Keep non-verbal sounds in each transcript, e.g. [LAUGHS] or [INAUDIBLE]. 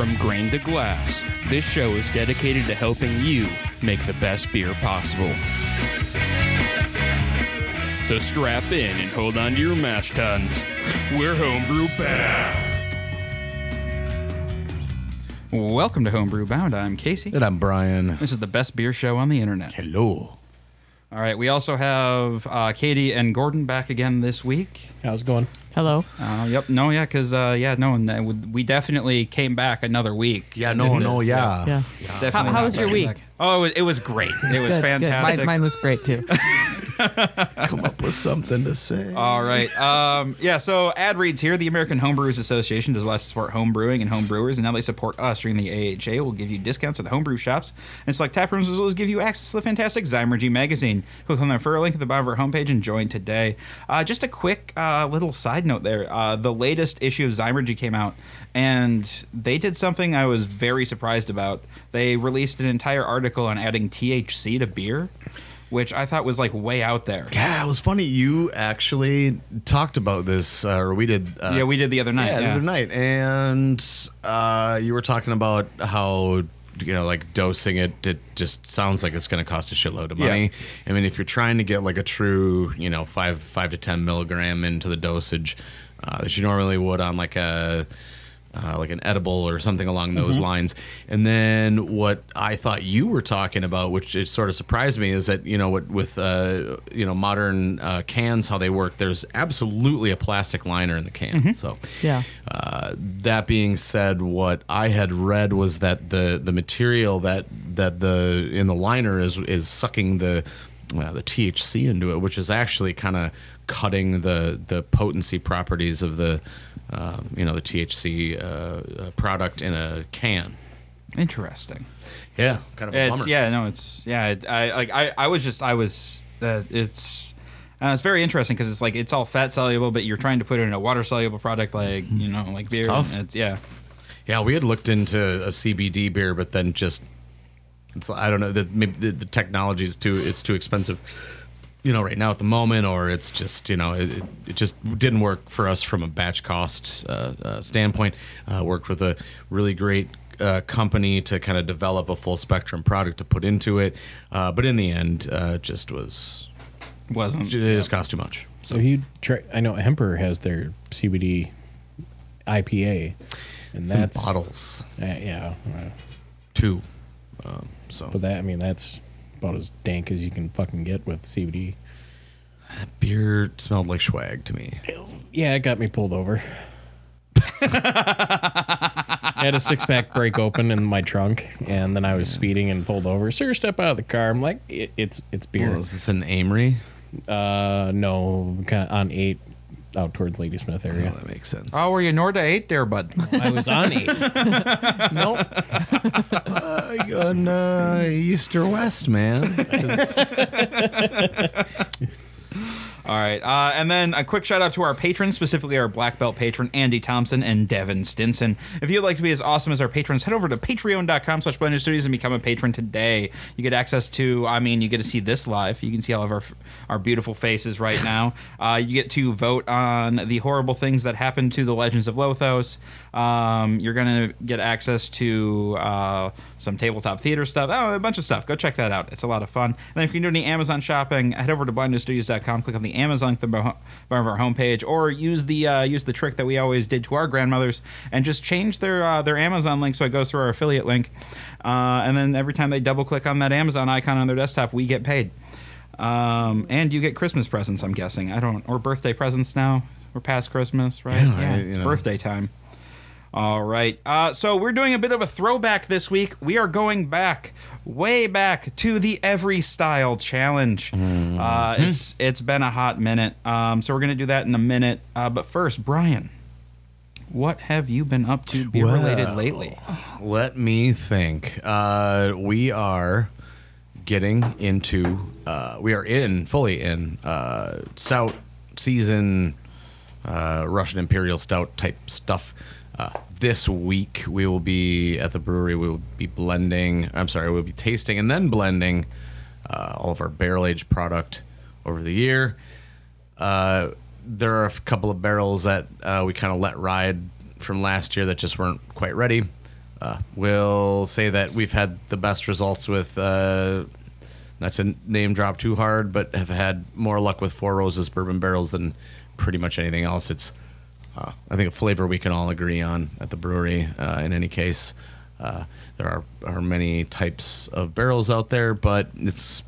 From grain to glass, this show is dedicated to helping you make the best beer possible. So strap in and hold on to your mash tuns. We're homebrew bound. Welcome to Homebrew Bound. I'm Casey. And I'm Brian. This is the best beer show on the internet. Hello. All right, we also have uh, Katie and Gordon back again this week. How's it going? Hello. Uh, yep, no, yeah, because uh, yeah, no, and, uh, we definitely came back another week. Yeah, no, no, this, yeah. Yeah. Definitely How- how was your week? back. Oh, it was, it was great. It was Good, good. fantastic. Mine, mine was great too. [LAUGHS] [LAUGHS] Come up with something to say. All right. Um, yeah, so ad reads here. The American Homebrewers Association does a lot to support home brewing and home brewers, and now they support us during the AHA. We'll give you discounts at the homebrew shops and select tap rooms, as well as give you access to the fantastic Zymurgy magazine. Click on the referral link at the bottom of our homepage and join today. Uh, just a quick uh, little side note there. Uh, the latest issue of Zymurgy came out, and they did something I was very surprised about. They released an entire article on adding THC to beer, which I thought was like way out there. Yeah, it was funny. You actually talked about this, uh, or we did. Uh, Yeah, we did the other night. yeah, the other night, and uh, you were talking about how you know, like dosing it, it just sounds like it's going to cost a shitload of money. Yeah. I mean, if you're trying to get like a true, you know, five five to ten milligram into the dosage uh, that you normally would on like a uh, like an edible or something along those Mm-hmm. lines. And then what I thought you were talking about, which it sort of surprised me, is that you know what with uh, you know modern uh, cans how they work. There's absolutely a plastic liner in the can. Mm-hmm. So Yeah. uh, that being said, what I had read was that the the material that that the in the liner is is sucking the uh, the THC into it, which is actually kind of cutting the the potency properties of the um, you know the THC uh, uh, product in a can. Interesting. Yeah, kind of a It's bummer. yeah, no, it's yeah. It, I like I I was just I was uh, it's. Uh, it's very interesting because it's like it's all fat soluble, but you're trying to put it in a water soluble product like you know like beer. tough. It's yeah. Yeah, we had looked into a CBD beer, but then just it's I don't know that maybe the, the technology is too it's too expensive, you know, right now at the moment, or it's just you know it, it- it just didn't work for us from a batch cost uh, uh, standpoint. Uh, worked with a really great. Uh, company to kind of develop a full spectrum product to put into it, uh, but in the end, uh, just was Wasn't it just cost too much. So you try, I know Hemper has their CBD IPA, and Some that's bottles uh, yeah. uh, too. Um, so but that I mean that's about as dank as you can fucking get with CBD. That beer smelled like swag to me. Yeah, it got me pulled over. I had a six pack break open in my trunk, and then I was speeding and pulled over. Sir, step out of the car. I'm like, it, it's it's beer. Well, is this an Amory? Uh, no, kind of on eight, out towards Ladysmith area. Oh, area. that makes sense. Oh, were you north Norda eight there, bud? I was on eight. [LAUGHS] nope. uh, on uh, east or west, man. [LAUGHS] All right. Uh, and then a quick shout out to our patrons, specifically our black belt patron, Andy Thompson and Devin Stinson. If you'd like to be as awesome as our patrons, head over to patreon.com slash blender studios and become a patron today. You get access to, I mean, you get to see this live. You can see all of our, our beautiful faces right now. Uh, you get to vote on the horrible things that happened to the Legends of Lothos. Um, you're going to get access to uh, some tabletop theater stuff. Oh, a bunch of stuff. Go check that out. It's a lot of fun. And if you can do any Amazon shopping, head over to blindninjastudios.com, click on the Amazon the bottom of our homepage, or use the uh, use the trick that we always did to our grandmothers and just change their uh, their Amazon link so it goes through our affiliate link. Uh, and then every time they double click on that Amazon icon on their desktop, we get paid. Um, and you get Christmas presents, I'm guessing. I don't, or birthday presents now. We're past Christmas, right? Yeah, I- it's know. birthday time. All right. Uh, so we're doing a bit of a throwback this week. We are going back, way back to the Every Style Challenge. Uh, it's it's been a hot minute. Um, so we're gonna do that in a minute. Uh, but first, Brian, what have you been up to beer related lately? Let me think. Uh, we are getting into. Uh, we are in fully in uh, stout season, uh, Russian Imperial Stout type stuff. Uh, this week we will be at the brewery. We will be blending. I'm sorry, we'll be tasting and then blending uh, all of our barrel aged product over the year. Uh, there are a couple of barrels that uh, we kind of let ride from last year that just weren't quite ready. Uh, we'll say that we've had the best results with, uh, not to name drop too hard, but have had more luck with Four Roses bourbon barrels than pretty much anything else. It's, uh, I think, a flavor we can all agree on at the brewery. Uh, in any case, uh, there are, are many types of barrels out there, but it's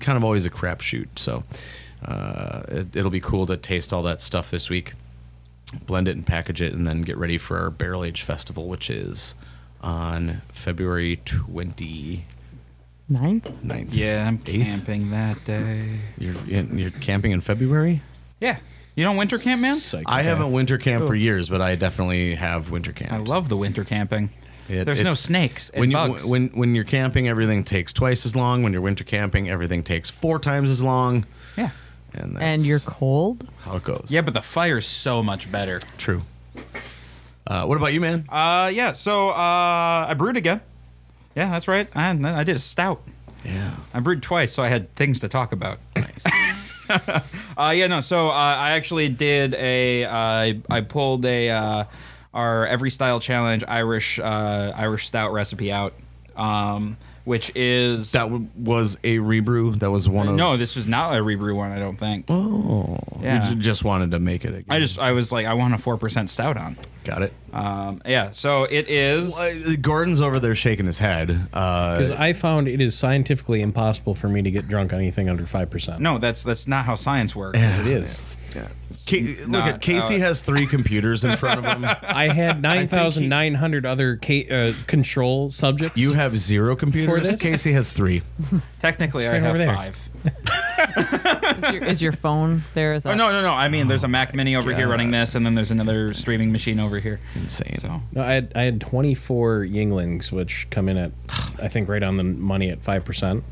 kind of always a crapshoot. So uh, it, it'll be cool to taste all that stuff this week blend it and package it, and then get ready for our Barrel Age Festival, which is on February 29th. Ninth? Yeah, I'm Eighth? camping that day. You're, you're camping in February? Yeah. You don't winter camp, man? Psychopath. I haven't winter camped for years, but I definitely have winter camp. I love the winter camping. It- There's it- no snakes and when you bugs. when when you're camping, everything takes twice as long. When you're winter camping, everything takes four times as long. yeah. And that's And you're cold? how it goes. Yeah, but the fire's so much better. true. Uh, what about you, man? Uh, yeah. So uh, I brewed again. Yeah, that's right. I, I did a stout. yeah, I brewed twice, so I had things to talk about. [LAUGHS] nice. [LAUGHS] Uh, yeah, no. So uh, I actually did a. Uh, I pulled a uh, our every style challenge Irish uh, Irish stout recipe out, um, which is that w- was a rebrew. That was one of no. This was not a rebrew one. I don't think. Oh, Yeah. You just wanted to make it again. I just I was like I want a four percent stout on. Got it. Um, yeah. So it is. Uh, Gordon's over there shaking his head. Because Uh, I found it is scientifically impossible for me to get drunk on anything under five percent. No, that's that's not how science works. it is. Ca- look at Casey uh, has three computers in front of him. [LAUGHS] I had nine thousand nine hundred other ca- uh, control subjects. You have zero computers. this? Casey has three. [LAUGHS] Technically, I have five. [LAUGHS] Is your, is your phone there? Is that Oh no, no, no! I mean, there's a Mac Mini over here running this, and then there's another streaming machine over here. Insane. So No, I had I had twenty four Yuenglings, which come in at I think right on the money at five percent,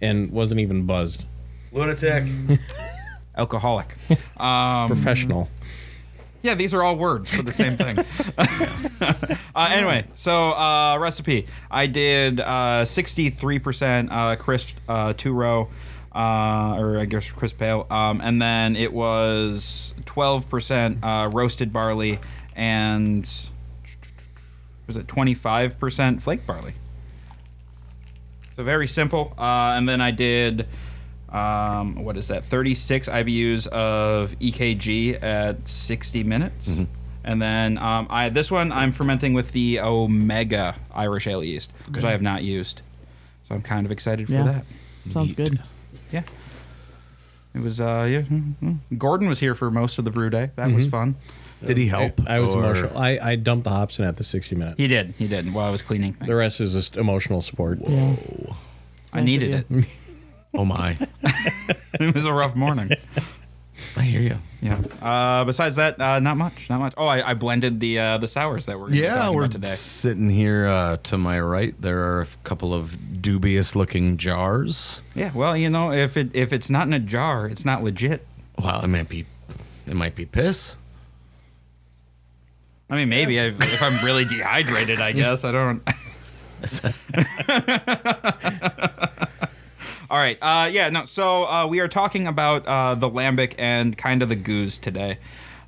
and wasn't even buzzed. Lunatic. [LAUGHS] alcoholic. Um, Professional. Yeah, these are all words for the same thing. [LAUGHS] uh, anyway, so uh, recipe. I did uh, 63% uh, crisp uh, two row, uh, or I guess crisp ale, um, and then it was 12% uh, roasted barley and was it 25% flake barley. So very simple. Uh, and then I did, um, what is that? 36 IBUs of EKG at 60 minutes. And then um, I this one I'm fermenting with the Omega Irish Ale yeast, which I have not used. So I'm kind of excited for Yeah. that. Sounds Neat. good. Yeah. It was uh yeah. mm, mm. Gordon was here for most of the brew day. That was fun. Did he help? I was or- emotional. I, I dumped the hops in at the sixty minute. He did. He did while I was cleaning. The rest is just emotional support. Yeah. I needed it. Oh my! [LAUGHS] it was a rough morning. [LAUGHS] I hear you. Yeah. Uh, besides that, uh, not much. Not much. Oh, I, I blended the uh, the sours that we're gonna Yeah, talking we're about today. sitting here uh, to my right. There are a couple of dubious-looking jars. Yeah. Well, you know, if it if it's not in a jar, it's not legit. Well, it might be. It might be piss. I mean, maybe I, if I'm really dehydrated, I [LAUGHS] guess I don't. [LAUGHS] [LAUGHS] All right. Uh, yeah. No. So uh, we are talking about uh, the lambic and kind of the gueuze today.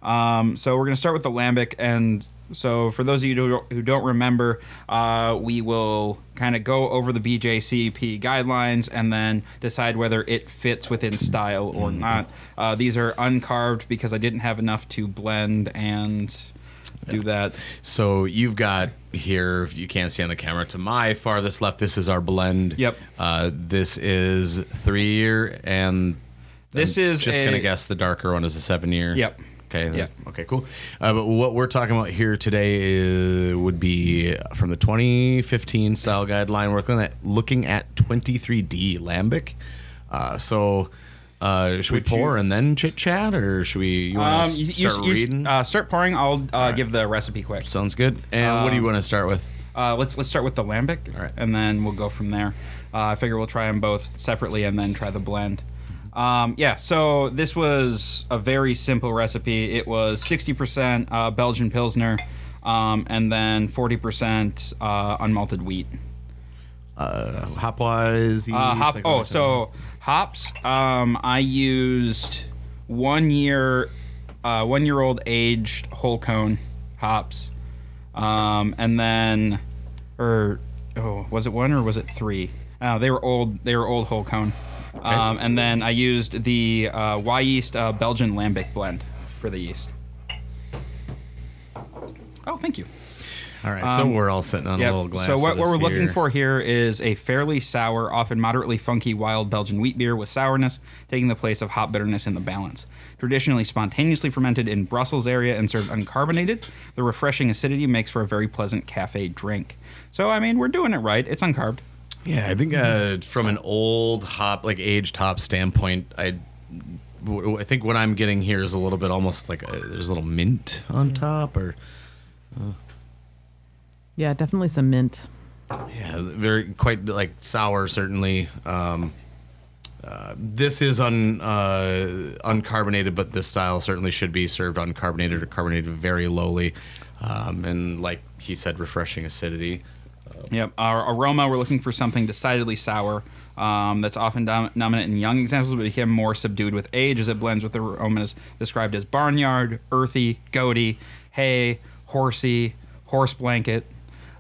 Um, so we're gonna start with the lambic, and so for those of you who don't, who don't remember, uh, we will kind of go over the BJCP guidelines and then decide whether it fits within style or not. Uh, these are uncarved because I didn't have enough to blend and do that. So you've got here. If you can't see on the camera, to my farthest left, this is our blend. Yep. Uh, this is three year, and This I'm is just a- gonna guess the darker one is a seven year. Yep. Okay. Yep. Okay. Cool. Uh, but what we're talking about here today is, would be from the 2015 style guideline. We're looking at looking at 23D lambic. Uh, so. Uh, should we pour you- and then chit chat, or should we? You want Um, to you, you- start reading? uh, start pouring. I'll uh, give the recipe quick. Sounds good. And what do you want to start with? Uh, let's let's start with the lambic, All right. and then we'll go from there. Uh, I figure we'll try them both separately and then try the blend. Um, yeah, so this was a very simple recipe. It was 60% uh, Belgian Pilsner, um, and then 40% uh, unmalted wheat. Uh, hop wise. Uh, hop, oh, so hops. Um, I used one year, uh, one year old aged whole cone hops, um, and then or oh, was it one or was it three? Oh, they were old. They were old whole cone. Um, and then I used the uh, Wyeast uh, Belgian lambic blend for the yeast. Oh, thank you. All right, so um, we're all sitting on Yep. a little glass. So what, what we're looking for here is a fairly sour, often moderately funky wild Belgian wheat beer with sourness, taking the place of hop bitterness in the balance. Traditionally spontaneously fermented in Brussels area and served uncarbonated, the refreshing acidity makes for a very pleasant cafe drink. So I mean, we're doing it right. It's uncarved. Yeah, I think uh, from an old hop, like aged hop standpoint, I I think what I'm getting here is a little bit almost like a, there's a little mint on top, or uh, Yeah, definitely some mint. yeah, very quite like sour certainly. Um, uh, this is un uh, uncarbonated, but this style certainly should be served uncarbonated or carbonated very lowly, um, and like he said, refreshing acidity. Yep. Our aroma, we're looking for something decidedly sour. Um, that's often dom- dominant in young examples, but became more subdued with age as it blends with the aromas described as barnyard, earthy, goaty, hay, horsey, horse blanket.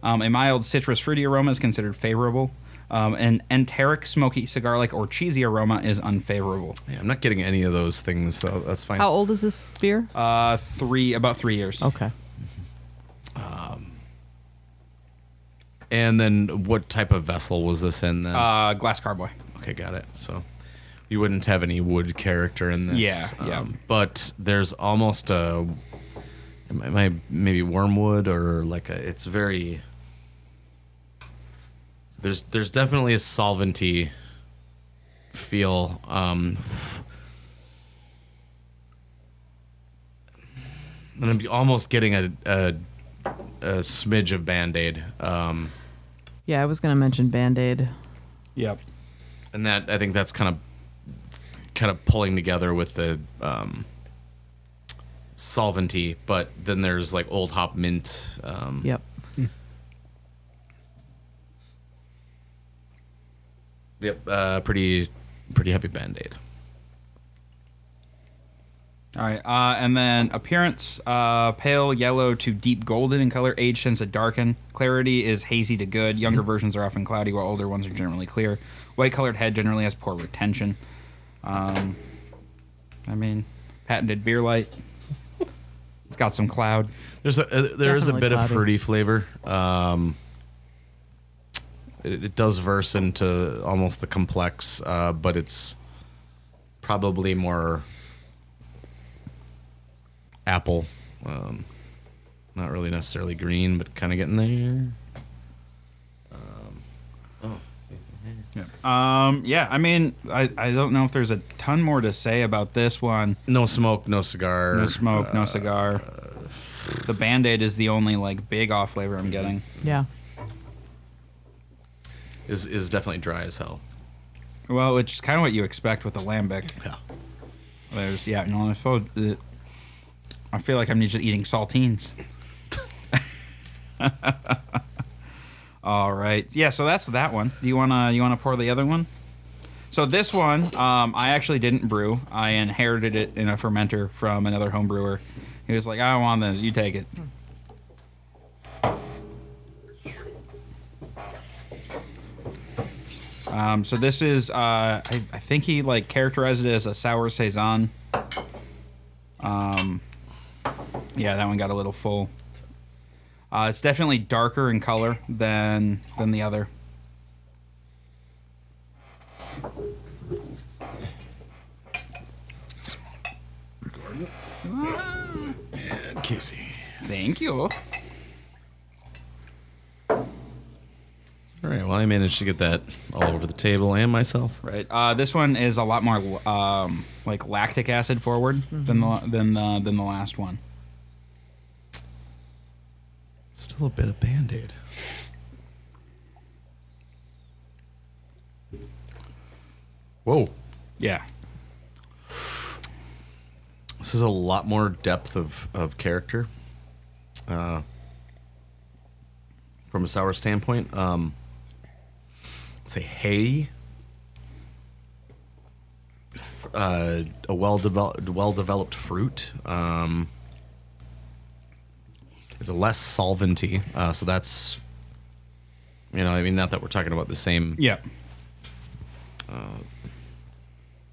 Um, a mild citrus fruity aroma is considered favorable. Um, an enteric, smoky, cigar-like, or cheesy aroma is unfavorable. Yeah, I'm not getting any of those things, so that's fine. How old is this beer? Uh, three, about three years. Okay. Um, And then, what type of vessel was this in? Then Uh, glass carboy. Okay, got it. So you wouldn't have any wood character in this. Yeah, yeah. But there's almost a am I- am I maybe wormwood or like a it's very there's there's definitely a solventy feel. Um and I'm almost getting a a, a smidge of band-aid. Um Yeah, I was gonna mention Band Aid. Yep. and that I think that's kind of kind of pulling together with the um, solventy, but then there's like old hop mint. Um, Yep. Yep. Uh, pretty pretty heavy band aid. All right, uh, and then appearance: uh, pale yellow to deep golden in color. Age tends to darken. Clarity is hazy to good. Younger versions are often cloudy, while older ones are generally clear. White-colored head generally has poor retention. Um, I mean, patented beer light. It's got some cloud. There's a uh, there is a Definitely bit of cloudy. fruity flavor. Um, it, it does verse into almost the complex, uh, but it's probably more apple. Um, not really necessarily green, but kind of getting there. Um, yeah, I mean, I, I don't know if there's a ton more to say about this one. No smoke, no cigar. No smoke, no uh, cigar. The Band-Aid is the only like big off flavor I'm getting. Yeah. is is definitely dry as hell. Well, which is kind of what you expect with a lambic. Yeah. There's yeah, you know, I feel, uh, I feel like I'm just eating saltines. [LAUGHS] [LAUGHS] All right, yeah. So that's that one. Do you wanna you wanna pour the other one? So this one, um, I actually didn't brew. I inherited it in a fermenter from another home brewer. He was like, "I don't want this. You take it." Um, so this is, uh, I, I think he like characterized it as a sour saison. Um, yeah, that one got a little full. Uh, it's definitely darker in color than than the other. Casey. Thank you. All right. Well, I managed to get that all over the table and myself. Right. Uh, this one is a lot more um, like lactic acid forward than the than the than the last one. Still a bit of band aid. Whoa. Yeah. This is a lot more depth of, of character. Uh, from a sour standpoint. Um, say hay. Uh, a well developed well developed fruit. Um, it's a less solventy, uh, so that's You know, I mean, not that we're talking about the same Yeah.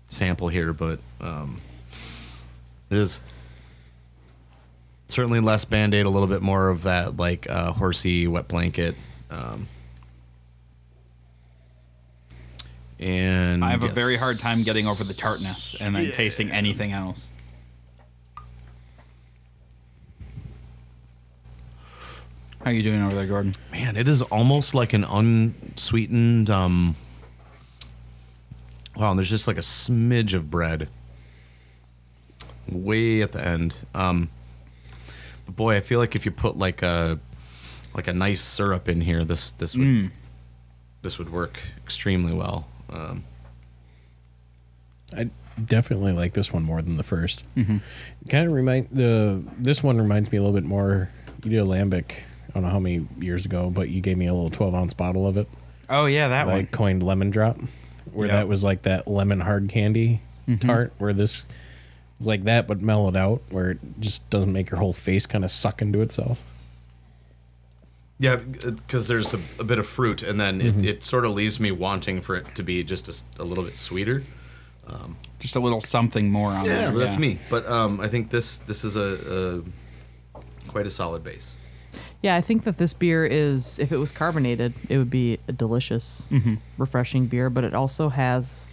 sample here, but um, it is certainly less band aid, a little bit more of that like uh, horsey wet blanket. Um, and I have a very hard time getting over the tartness and then tasting anything else. How you doing over there, Gordon? Man, it is almost like an unsweetened. Um, wow, and there's just like a smidge of bread way at the end. Um, but boy, I feel like if you put like a like a nice syrup in here, this this would this would work extremely well. Um, I definitely like this one more than the 1st Mm-hmm. Kind of remind the this one reminds me a little bit more. You did a lambic. I don't know how many years ago, but you gave me a little twelve ounce bottle of it. Oh yeah, that I one. coined lemon drop, where Yep. that was like that lemon hard candy mm-hmm. tart. Where this is like that, but mellowed out, where it just doesn't make your whole face kind of suck into itself. yeah, uh, because there's a, a bit of fruit, and then it, mm-hmm. it sort of leaves me wanting for it to be just a little bit sweeter. Um, just a little something more on Yeah, there. but that's me. But um, I think this this is a, a quite a solid base. Yeah, I think that this beer is, if it was carbonated, it would be a delicious, refreshing beer, but it also has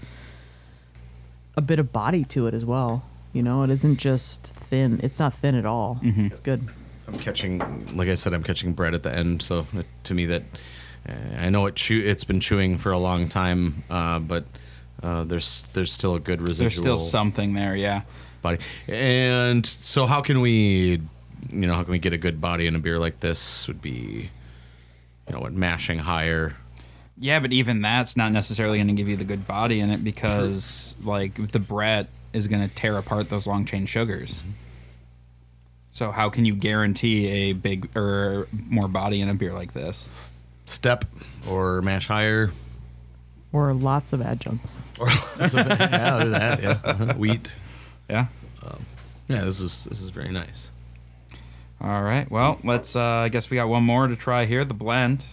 a bit of body to it as well. You know, it isn't just thin. It's not thin at all. It's good. I'm catching, like I said, I'm catching bread at the end. So it, to me, that uh, I know it chew, it's been chewing for a long time, uh, but uh, there's there's still a good residual There's still something there, yeah. body. And so, how can we, you know, how can we get a good body in a beer like this? Would be, you know, what mashing higher. Yeah, but even that's not necessarily going to give you the good body in it because, like, the Brett is going to tear apart those long chain sugars. Mm-hmm. So how can you guarantee a big or more body in a beer like this? Step or mash higher. Or lots of adjuncts. [LAUGHS] Or yeah, there's that. Yeah, uh-huh. wheat. Yeah. Um, yeah, this is this is very nice. All right. Well, let's. Uh, I guess we got one more to try here. The blend.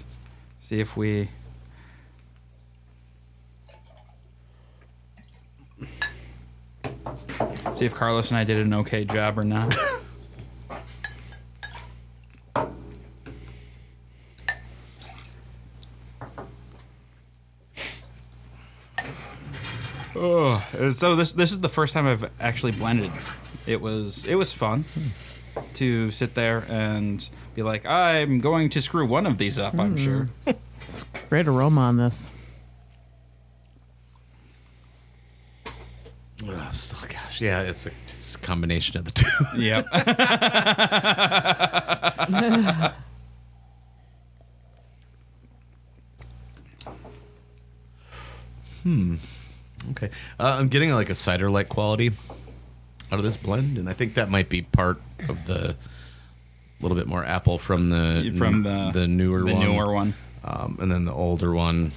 See if we. See if Carlos and I did an okay job or not. [LAUGHS] Oh, so this this is the first time I've actually blended. It was it was fun to sit there and be like, I'm going to screw one of these up. I'm sure. Great aroma on this. Oh, still, gosh, yeah, it's a, it's a combination of the two. yep. [LAUGHS] Hmm. Okay, uh, I'm getting like a cider-like quality out of this blend, and I think that might be part of the a little bit more apple from the From the the newer the one, newer one. um, and then the older one.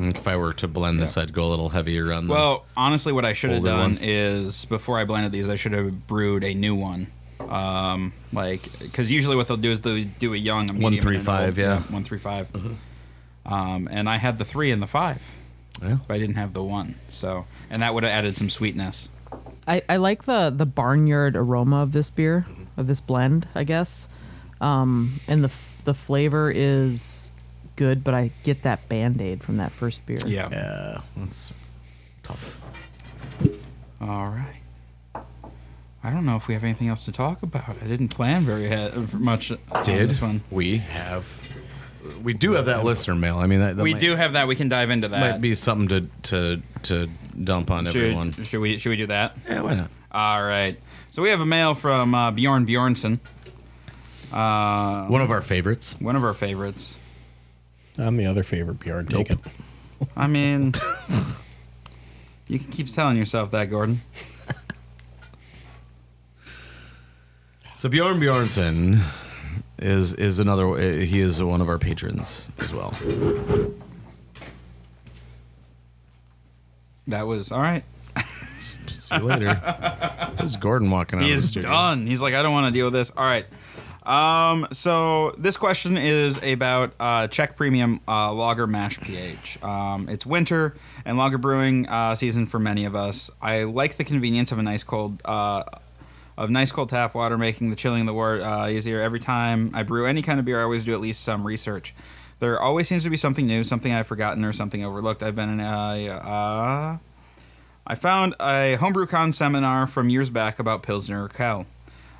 If I were to blend this, I'd go a little heavier on the. Well, honestly, what I should have done one. is before I blended these, I should have brewed a new one. Um, like, because usually what they'll do is they'll do a young, a medium, an 135, old. yeah. one three five. Um, and I had the three and the five, yeah. but I didn't have the one. So, and that would have added some sweetness. I, I like the the barnyard aroma of this beer, of this blend, I guess. Um, and the f- the flavor is good, but I get that band aid from that first beer. Yeah. Yeah, that's tough. All right. I don't know if we have anything else to talk about. I didn't plan very he- much on Did this one. we have? We do have that listener mail. I mean, that, that We might, do have that. We can dive into that. might be something to to to dump on everyone. should, should we should we do that? Yeah, why not? All right. So we have a mail from uh, Bjorn Bjornson, uh, One of our favorites. one of our favorites. I'm the other favorite Bjorn. Take Nope. it. I mean, [LAUGHS] you can keep telling yourself that, Gordon. So Bjorn Bjornson is is another. uh, He is one of our patrons as well. That was all right. [LAUGHS] See you later. There's Gordon walking out He of the is studio. done. He's like, I don't want to deal with this. All right. Um, so this question is about uh, Czech Premium uh, Lager Mash pH. Um, it's winter and lager brewing uh, season for many of us. I like the convenience of a nice cold. Uh, of nice cold tap water, making the chilling of the wort uh, easier. Every time I brew any kind of beer, I always do at least some research. There always seems to be something new, something I've forgotten, or something overlooked. I've been in a. Uh, I found a HomebrewCon seminar from years back about Pilsner Urquell.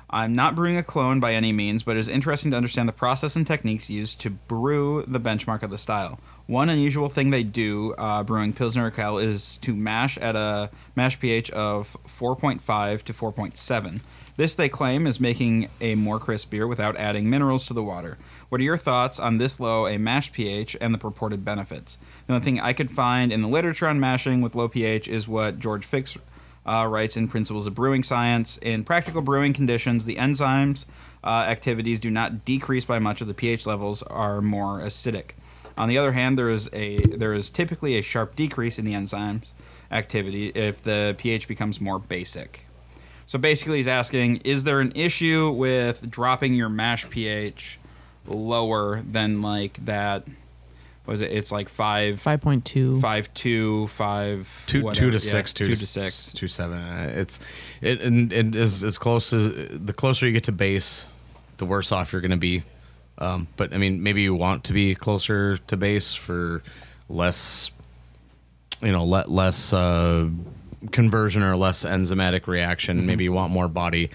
I'm not brewing a clone by any means, but it is interesting to understand the process and techniques used to brew the benchmark of the style. One unusual thing they do uh, brewing Pilsner Urquell is to mash at a mash pH of 4.5 to 4.7. This, they claim, is making a more crisp beer without adding minerals to the water. What are your thoughts on this low a mash pH and the purported benefits? The only thing I could find in the literature on mashing with low pH is what George Fix uh, writes in Principles of Brewing Science. In practical brewing conditions, the enzymes uh, activities do not decrease by much of the pH levels are more acidic. On the other hand, there is a there is typically a sharp decrease in the enzymes activity if the pH becomes more basic. So basically, he's asking: Is there an issue with dropping your mash pH lower than like that? Was it? It's like five, Five point two. five two, five two whatever. two to Yeah, six, two, two to to six. two seven. It's it and, and as as close as the closer you get to base, the worse off you're going to be. Um, but I mean, maybe you want to be closer to base for less, you know, let less uh, conversion or less enzymatic reaction. Maybe you want more body.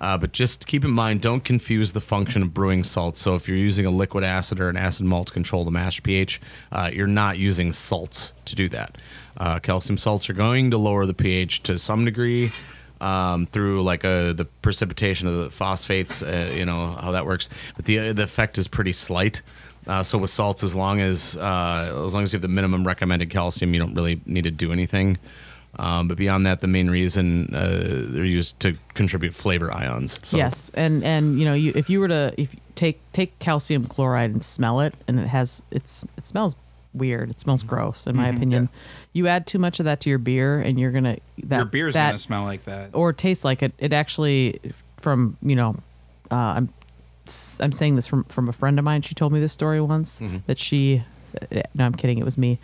Uh, but just keep in mind, don't confuse the function of brewing salts. So if you're using a liquid acid or an acid malt to control the mash pH, uh, you're not using salts to do that. Uh, calcium salts are going to lower the pH to some degree um, through like a, the precipitation of the phosphates. Uh, you know how that works, but the the effect is pretty slight. Uh, so with salts, as long as uh, as long as you have the minimum recommended calcium, you don't really need to do anything. Um, but beyond that, the main reason uh, they're used to contribute flavor ions. So Yes, and and you know, you if you were to if take take calcium chloride and smell it, and it has it's it smells weird. It smells gross, in my opinion. You add too much of that to your beer, and you're gonna that Your beer's that gonna smell like that. or taste like it. It actually from you know, uh, I'm I'm saying this from from a friend of mine. She told me this story once that she. No, I'm kidding. It was me.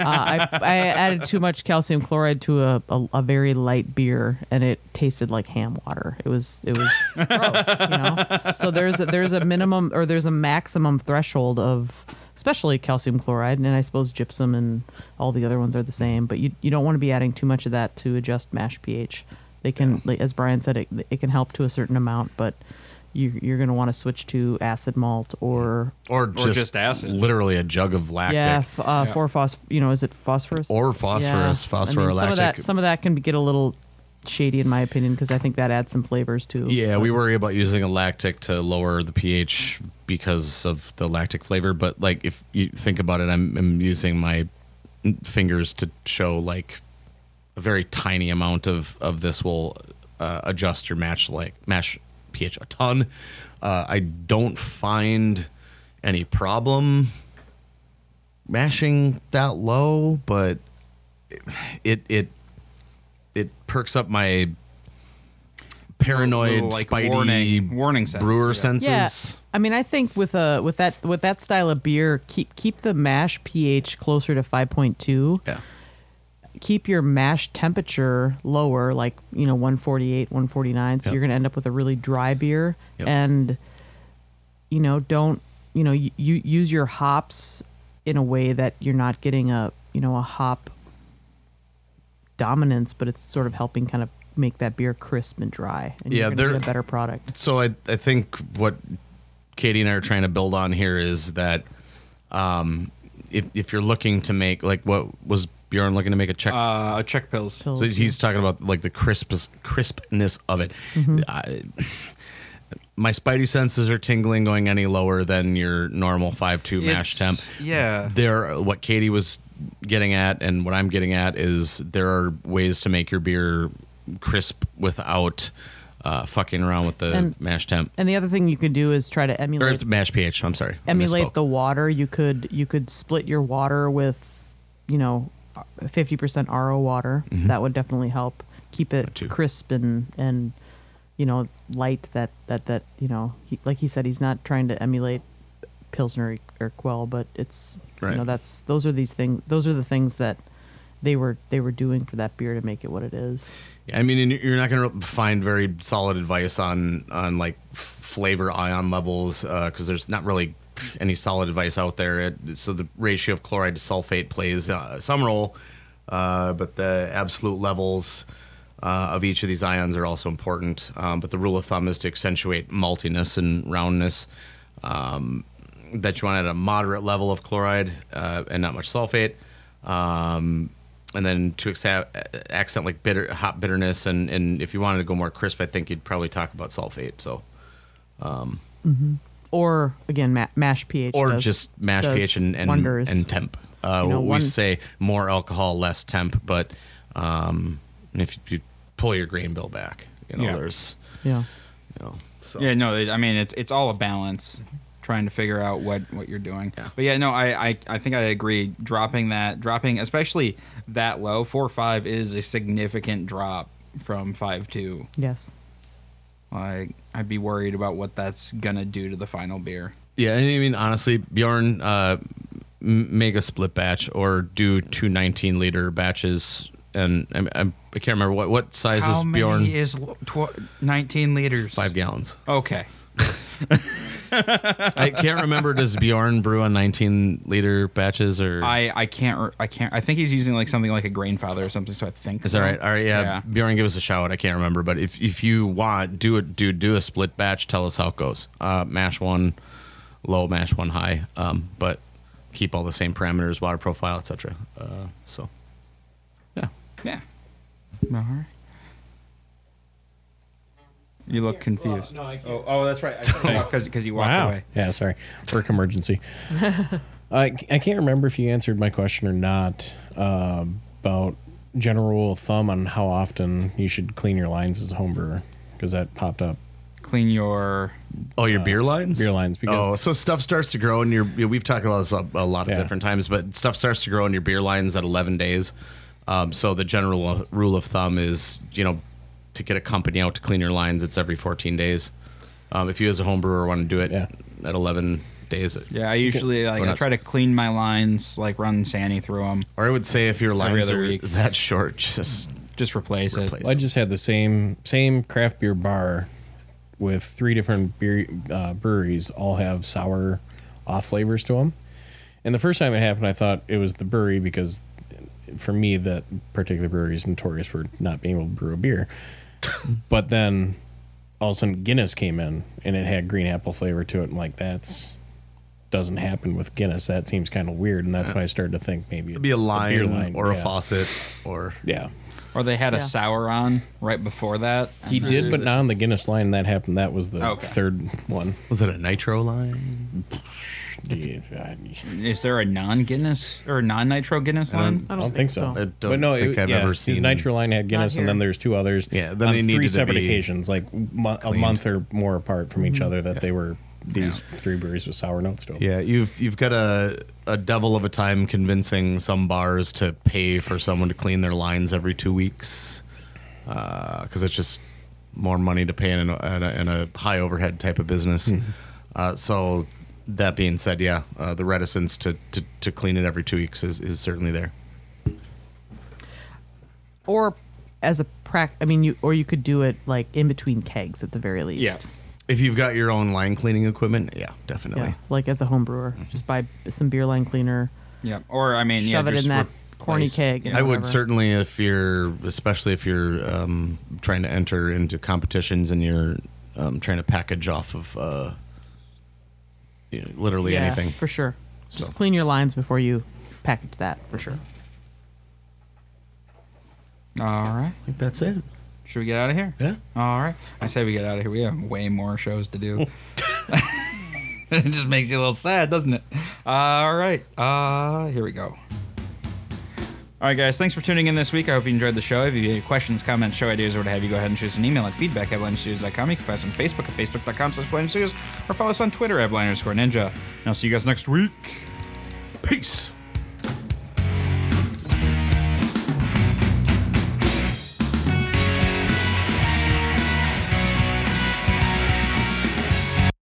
Uh, I, I added too much calcium chloride to a, a, a very light beer, and it tasted like ham water. It was it was gross, you know. [LAUGHS] So there's a, there's a minimum or there's a maximum threshold of especially calcium chloride, and I suppose gypsum and all the other ones are the same. But you you don't want to be adding too much of that to adjust mash pH. They can, like, as Brian said, it, it can help to a certain amount, but you, you're going to want to switch to acid malt or or just, just acid. literally a jug of lactic. yeah, f- uh, four phos. You know, is it phosphorus Or phosphorus, I mean, some of that some of that can get a little shady in my opinion because I think that adds some flavors too. Yeah, we worry about using a lactic to lower the pH because of the lactic flavor. But like, if you think about it, I'm, I'm using my fingers to show like a very tiny amount of of this will uh, adjust your match like mash pH a ton. Uh, I don't find any problem mashing that low, but it it it perks up my paranoid, Little, like, spidey warning- warning sense, brewer yeah. senses. Yeah, I mean, I think with a with that with that style of beer, keep keep the mash pH closer to five point two. Yeah. Keep your mash temperature lower, like you know, one forty eight, one forty nine. So Yep. you're gonna end up with a really dry beer, Yep. and you know, don't you know, you, you use your hops in a way that you're not getting a you know a hop dominance, but it's sort of helping kind of make that beer crisp and dry, and Yeah, you're gonna there- get a better product. So I I think what Katie and I are trying to build on here is that um, if if you're looking to make like what was Bjorn looking to make a Czech Uh, Czech Pils. Pils. So he's talking about like the crisp crispness of it. Mm-hmm. I, my spidey senses are tingling going any lower than your normal five two mash temp. It's- Yeah. There, what Katie was getting at, and what I'm getting at is there are ways to make your beer crisp without uh, fucking around with the And- mash temp And the other thing you could do is try to or emulate mash pH. I'm sorry, emulate the water. You could you could split your water with, you know, fifty percent RO water. That would definitely help keep it Mm-hmm. crisp and and you know, light that that that you know, he, like he said, he's not trying to emulate Pilsner Urquell, but it's Right. you know that's those are these things those are the things that they were they were doing for that beer to make it what it is. Yeah, I mean, and you're not going to find very solid advice on on like flavor ion levels because there's not really any solid advice out there. It, so the ratio of chloride to sulfate plays uh, some role, uh, but the absolute levels uh, of each of these ions are also important. Um, but the rule of thumb is to accentuate maltiness and roundness. Um, that you want at a moderate level of chloride uh, and not much sulfate. Um, and then to accent like bitter, hot bitterness, and, and if you wanted to go more crisp, I think you'd probably talk about sulfate. So, Or again, ma- mash pH. or does- just mash pH and and, wonders. and temp. Uh, You know, we one- say more alcohol, less temp, but um, if you pull your grain bill back, you know, Yeah. there's, yeah. you know, so Yeah, no, I mean it's it's all a balance, trying to figure out what what you're doing. Yeah. But yeah, no, I, I I think I agree. Dropping that, dropping especially that low, four five is a significant drop from five two. Yes. Like I'd be worried about what that's gonna do to the final beer. Yeah, and I mean honestly, Bjorn, uh, m- make a split batch or do two 19 liter batches. And I'm, I'm, I can't remember what what size How is many Bjorn. is tw- nineteen liters? Five gallons. Okay. [LAUGHS] I can't remember. Does Bjorn brew on 19 liter batches or? I I can't I can't I think he's using like something like a Grainfather or something. So I think is so. that right? All right, yeah. Yeah. Bjorn, give us a shout. I can't remember, but if if you want, do it. Do do a split batch. Tell us how it goes. Uh, mash one low, mash one high. Um, but keep all the same parameters, water profile, etc. Uh, so yeah. Yeah. All right. You look confused. no, I can't. Oh, oh, that's right. Because [LAUGHS] because you walked wow. away. Yeah, sorry. Work emergency. [LAUGHS] I, I can't remember if you answered my question or not uh, about general rule of thumb on how often you should clean your lines as a home brewer because that popped up. Clean your. Oh, your beer lines? beer lines, because- oh, so stuff starts to grow in your. We've talked about this a, a lot of Yeah. different times, but stuff starts to grow in your beer lines at 11 days. Um, so the general rule of thumb is, you know, to get a company out to clean your lines, it's every 14 days. Um, if you as a home brewer want to do it Yeah. at 11 days, Yeah, I usually like I try to clean my lines, like run Sani through them, or I would say if your lines are week. that short, just just replace, replace. it. I just had the same same craft beer bar with three different beer uh, breweries, all have sour off flavors to them. And the first time it happened, I thought it was the brewery because for me, that particular brewery is notorious for not being able to brew a beer. But then all of a sudden Guinness came in and it had green apple flavor to it. And like, that's doesn't happen with Guinness. That seems kind of weird. And that's when I started to think maybe it's be a beer line, line. or a faucet or Yeah. Or they had Yeah. a sour on right before that. He did, but not on the Guinness line. That happened. That was the Okay. third one. was it a nitro line? [LAUGHS] Yeah, Is there a non Guinness or non Nitro Guinness line? I don't, think so. I don't but no, think it, I've yeah, ever his Nitro line had Guinness, and then there's two others. Yeah, then on they three needed to separate be occasions, like mo- a cleaned. month or more apart from Mm-hmm. each other, that they were these three breweries with sour notes to 'em. Yeah, you've you've got a a devil of a time convincing some bars to pay for someone to clean their lines every two weeks, because it's just more money to pay in a, in a, in a high overhead type of business. Uh, so that being said, yeah, uh, the reticence to, to, to clean it every two weeks is, is certainly there. Or as a prac, I mean, you or you could do it like in between kegs at the very least. Yeah. If you've got your own line cleaning equipment, yeah, definitely. Yeah, like as a home brewer, Mm-hmm. just buy some beer line cleaner. Yeah. Or I mean, Shove yeah, it just in that corny keg. Yeah. I would certainly, if you're, especially if you're um, trying to enter into competitions and you're um, trying to package off of uh, you know, literally yeah, anything. for sure. Just clean your lines before you package that for sure. All right. I think that's it. Should we get out of here? Yeah. All right. I say we get out of here. We have way more shows to do. [LAUGHS] [LAUGHS] it just makes you a little sad, doesn't it? All right. Uh, here we go. All right, guys. Thanks for tuning in this week. I hope you enjoyed the show. If you have any questions, comments, show ideas, or what have you, go ahead and shoot us an email at feedback at blindstudios.com. You can find us on Facebook at facebook.com slash blindstudios or follow us on Twitter at blind ninja. And I'll see you guys next week. Peace.